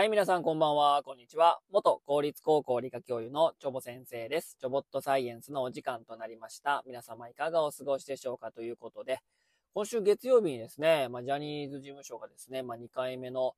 はい、皆さんこんばんは、こんにちは。元公立高校理科教諭のチョボ先生です。チョボットサイエンスのお時間となりました。皆様いかがお過ごしでしょうかということで、今週月曜日にですね、まあ、ジャニーズ事務所がですね、まあ、2回目の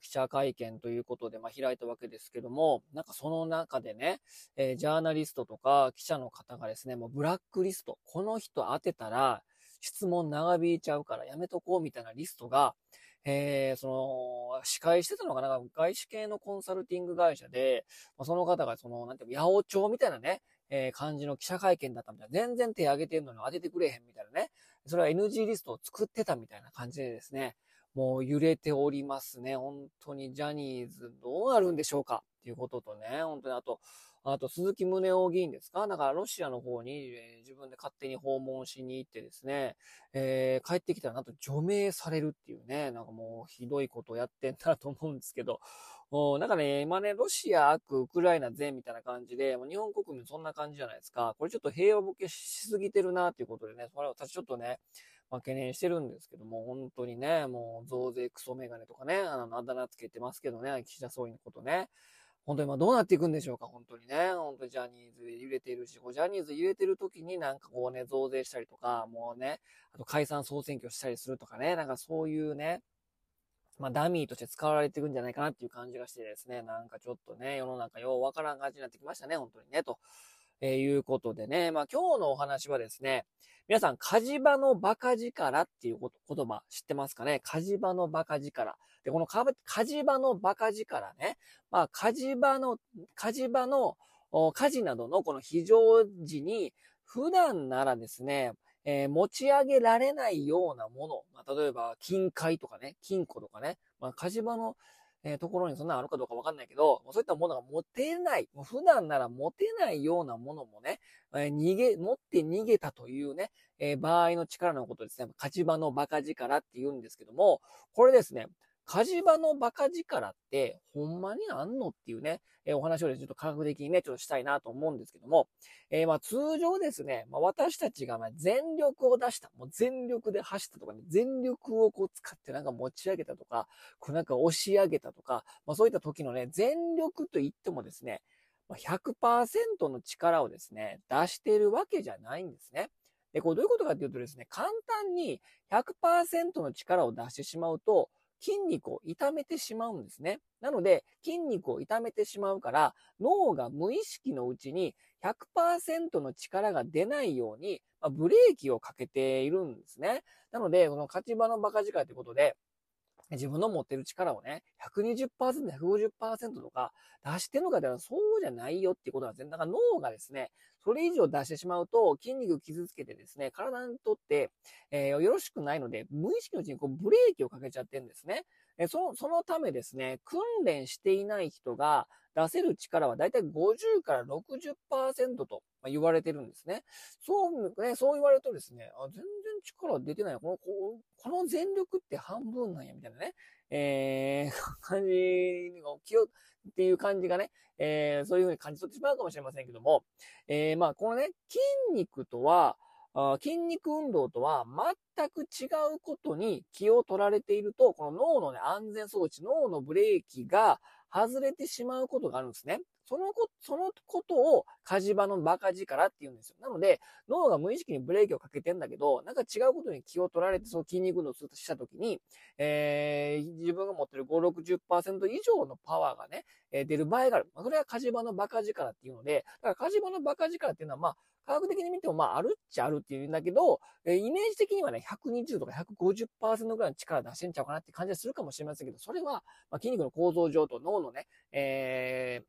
記者会見ということで、まあ、開いたわけですけども、なんかその中でね、えー、ジャーナリストとか記者の方がですね、もうブラックリスト、この人当てたら質問長引いちゃうからやめとこうみたいなリストが、えー、その、司会してたのがな？んか外資系のコンサルティング会社で、ま、その方がその、なんていう八百長みたいなね、えー、感じの記者会見だったみたいな。全然手挙げてんのに当ててくれへんみたいなね。それは NG リストを作ってたみたいな感じでですね、もう揺れておりますね。本当にジャニーズどうなるんでしょうか？っていうこととね、本当にあと、あと、鈴木宗男議員ですか？だから、ロシアの方に、えー、自分で勝手に訪問しに行ってですね、えー、帰ってきたらなんと除名されるっていうね、なんかもうひどいことをやってんだと思うんですけど、おなんかね、今ね、ロシア悪、ウクライナ善みたいな感じで、もう日本国民そんな感じじゃないですか。これちょっと平和ボケしすぎてるなっていうことでね、それ私ちょっとね、まあ、懸念してるんですけども、本当にね、もう増税クソメガネとかね、あの、あだ名つけてますけどね、岸田総理のことね。本当に今どうなっていくんでしょうか、本当にね。本当にジャニーズ揺れてるし、こうジャニーズ揺れてる時になんかこうね、増税したりとか、もうね、あと解散総選挙したりするとかね、なんかそういうね、まあ、ダミーとして使われていくんじゃないかなっていう感じがしてですね、なんかちょっとね、世の中ようわからん感じになってきましたね、本当にね、と、え、いうことでね、まあ今日のお話はですね、皆さん、火事場のバカ力っていう言葉知ってますかね？火事場のバカ力。で、この火事場のバカ力ね、まあ火事場の、火事場の火事などのこの非常時に、普段ならですね、えー、持ち上げられないようなもの、まあ、例えば金塊とかね、金庫とかね、まあ、火事場のえー、ところにそんなのあるかどうかわかんないけど、そういったものが持てない、もう普段なら持てないようなものもね、えー、逃げ、持って逃げたというね、えー、場合の力のことですね。勝ち場の馬鹿力って言うんですけども、これですね、火事場の馬鹿力ってほんまにあんのっていうね、えー、お話をちょっと科学的にね、ちょっとしたいなと思うんですけども、えー、まあ通常ですね、まあ私たちがま全力を出した、もう全力で走ったとかね、全力をこう使ってなんか持ち上げたとか、こうなんか押し上げたとか、まあそういった時のね、全力と言ってもですね、100%の力をですね、出しているわけじゃないんですね。で、これどういうことかっていうとですね、簡単に100%の力を出してしまうと、筋肉を痛めてしまうんですね。なので、筋肉を痛めてしまうから、脳が無意識のうちに100%の力が出ないように、まあ、ブレーキをかけているんですね。なので、この勝ち場の馬鹿力ってことで、自分の持ってる力をね、120%、150%とか出してるのかではそうじゃないよっていうことなんですね。だから脳がですね、それ以上出してしまうと筋肉傷つけてですね、体にとって、えー、よろしくないので、無意識のうちにこうブレーキをかけちゃってるんですね。えその、そのためですね、訓練していない人が出せる力はだいたい50から60%と言われてるんですね。そう、ね、そう言われるとですね、あ全力出てない。この、ここの全力って半分なんや、みたいなね、えー、感じが気を、っていう感じがね、えー、そういうふうに感じ取ってしまうかもしれませんけども、えー、まあ、このね、筋肉とは、あ筋肉運動とは全く違うことに気を取られていると、この脳のね、安全装置、脳のブレーキが外れてしまうことがあるんですね。そのこ、そのことを火事場の馬鹿力って言うんですよ。なので、脳が無意識にブレーキをかけてんだけど、なんか違うことに気を取られて、その筋肉運動をしたときに、えー、自分が持ってる5、60%以上のパワーがね、えー、出る場合がある。ま、それは火事場の馬鹿力っていうので、だから火事場の馬鹿力っていうのは、まあ、科学的に見ても、まあ、あるっちゃあるっていうんだけど、えイメージ的にはね、120とか150%ぐらいの力出せんちゃうかなって感じがするかもしれませんけど、それは、まあ、筋肉の構造上と脳のね、えー、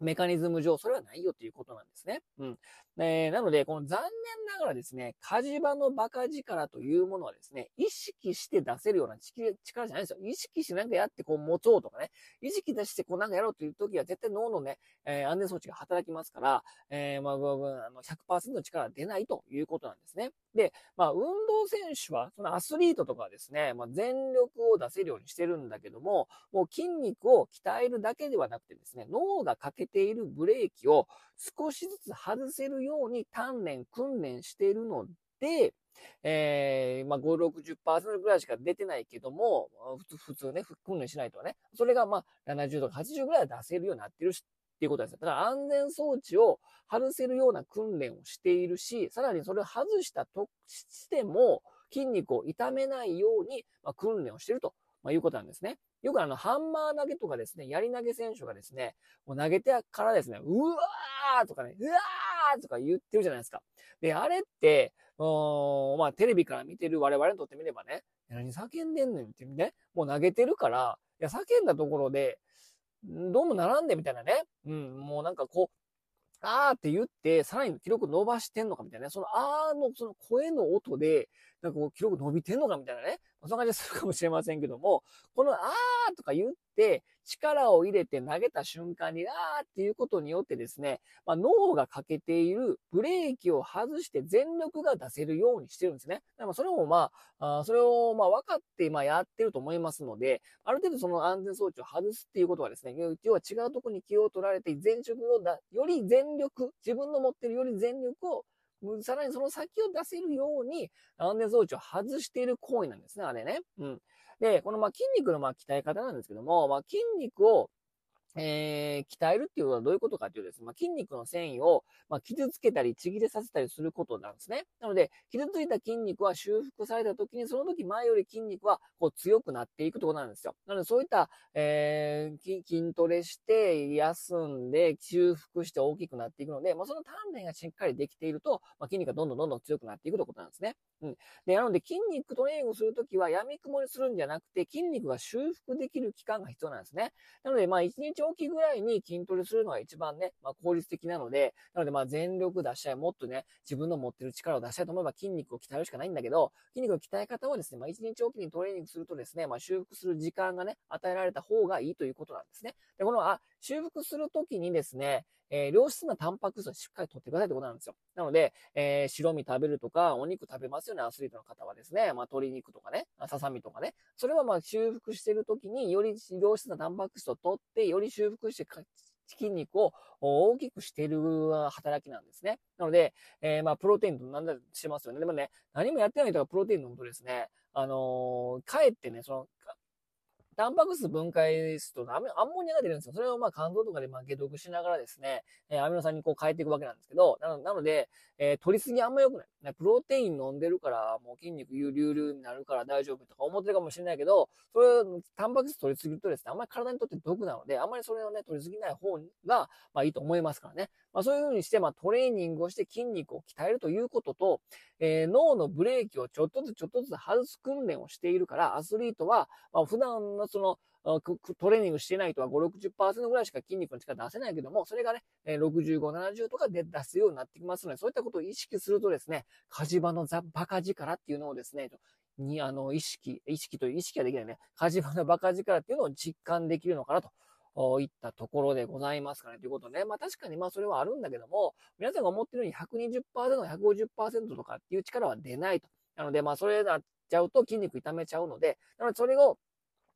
メカニズム上、それはないよということなんですね。うん。えー、なので、この残念ながらですね、火事場のバカ力というものはですね、意識して出せるような力じゃないんですよ。意識しなんかやってこう持とうとかね、意識出してこうなんかやろうという時は絶対脳のね、えー、安全装置が働きますから、えー、まあ、あの100%の力が出ないということなんですね。で、まあ、運動選手は、そのアスリートとかですね、まあ、全力を出せるようにしてるんだけども、もう筋肉を鍛えるだけではなくてですね、脳がかけているブレーキを少しずつ外せるように鍛錬、訓練しているので、えー、まあ、5、60%ぐらいしか出てないけども、普通、ね、訓練しないとね、それがまあ、70とか80ぐらいは出せるようになってる、っていうことです。だから安全装置を外せるような訓練をしているし、さらにそれを外したとしても、筋肉を痛めないように、ま、訓練をしていると、ま、いうことなんですね。よくあの、ハンマー投げとかですね、槍投げ選手がですね、もう投げてからですね、うわーとかね、うわーとか言ってるじゃないですか。で、あれって、うんまあ、テレビから見てる我々にとってみればね、何叫んでんねんってね、もう投げてるから、いや、叫んだところで、どうも並んでみたいなね。うん、もうなんかこう、あーって言って、さらに記録伸ばしてんのかみたいなね。そのあーの、その声の音で、なんかこう記録伸びてんのかみたいなね。そんな感じするかもしれませんけども、このあーとか言って、力を入れて投げた瞬間に、あーっていうことによってですね、まあ、脳がかけているブレーキを外して全力が出せるようにしてるんですね。だからそれもまあ、あそれをまあ分かってまやってると思いますので、ある程度その安全装置を外すっていうことはですね、要は違うところに気を取られて全力をだ、より全力、自分の持ってるより全力をさらにその先を出せるように安全装置を外している行為なんですね、あれね。うん。で、このま筋肉のま鍛え方なんですけども、まあ筋肉をえー、鍛えるっていうのはどういうことかというとですね、まあ、筋肉の繊維を、まあ、傷つけたり、ちぎれさせたりすることなんですね。なので、傷ついた筋肉は修復された時に、その時前より筋肉はこう強くなっていくってことなんですよ。なので、そういった、えー、筋トレして、休んで、修復して大きくなっていくので、まあ、その鍛錬がしっかりできていると、まあ、筋肉がどんどんどんどん強くなっていくということなんですね。うん。で、なので、筋肉トレーニングするときは、闇雲にするんじゃなくて、筋肉が修復できる期間が必要なんですね。なので、まあ、1日おきぐらいに筋トレするのが一番ね、まあ、効率的なので、なので、まあ、全力出したい、もっとね、自分の持ってる力を出したいと思えば筋肉を鍛えるしかないんだけど、筋肉の鍛え方はですね、まあ、1日おきにトレーニングするとですね、まあ、修復する時間がね、与えられた方がいいということなんですね。で、この、あ、修復するときにですね、えー、良質なタンパク質をしっかりとってくださいってことなんですよ。なので、えー、白身食べるとか、お肉食べますよね、アスリートの方はですね。まあ、鶏肉とかね、ささみとかね。それはまあ、修復してるときに、より良質なタンパク質を取って、より修復して筋肉を大きくしている働きなんですね。なので、えー、まあ、プロテインとなんだしてますよね。でもね、何もやってない人がプロテイン飲むとですね、あのー、かえってね、その、タンパク質分解するとアンモニアが出るんですよ。それをまあ肝臓とかでまあ解毒しながらですね、えー、アミノ酸にこう変えていくわけなんですけど、なのなので、えー、取りすぎあんま良くない。プロテイン飲んでるから、もう筋肉流々になるから大丈夫とか思ってるかもしれないけど、それ、タンパク質取りすぎるとですね、あんまり体にとって毒なので、あんまりそれをね、取りすぎない方が、まあいいと思いますからね。まあそういう風にして、まあトレーニングをして筋肉を鍛えるということと、えー、脳のブレーキをちょっとずつちょっとずつ外す訓練をしているから、アスリートは、まあ普段のその、トレーニングしてない人は5、60%ぐらいしか筋肉の力出せないけども、それがね、65、70とかで出すようになってきますので、そういったことを意識するとですね、火事場のザ・バカ力っていうのをですね、に、あの、意識、意識という意識ができないね、火事場のバカ力っていうのを実感できるのかなと。いったところでございますかね。ということで、まあ確かにまあそれはあるんだけども、皆さんが思ってるように120%、150%とかっていう力は出ないと。なのでまあそれになっちゃうと筋肉痛めちゃうので、なのでそれを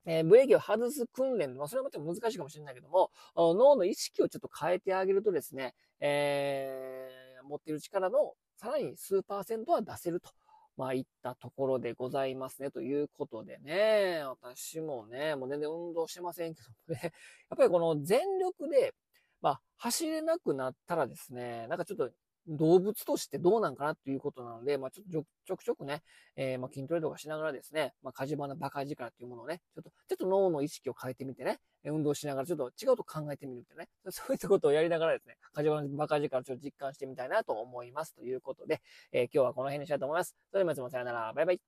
えー、ブレーキを外す訓練、まあ、それはもちろん難しいかもしれないけども、脳の意識をちょっと変えてあげるとですね、えー、持っている力のさらに数パーセントは出せると。まあ、いったところでございますね。ということでね、私もね、もう全然運動してませんけどもね、やっぱりこの全力で、まあ、走れなくなったらですね、なんかちょっと動物としてどうなんかなっていうことなので、まあ、ちょっとちょくちょくね、えー、まあ、筋トレとかしながらですね、まあ、火事場のバカ力っていうものをね、ちょっと、ちょっと脳の意識を変えてみてね、運動しながらちょっと違うと考えてみるってね、そういったことをやりながらですね、火事場のバカ力をちょっと実感してみたいなと思います。ということで、えー、今日はこの辺にしたいと思います。それでは皆様さよなら、バイバイ。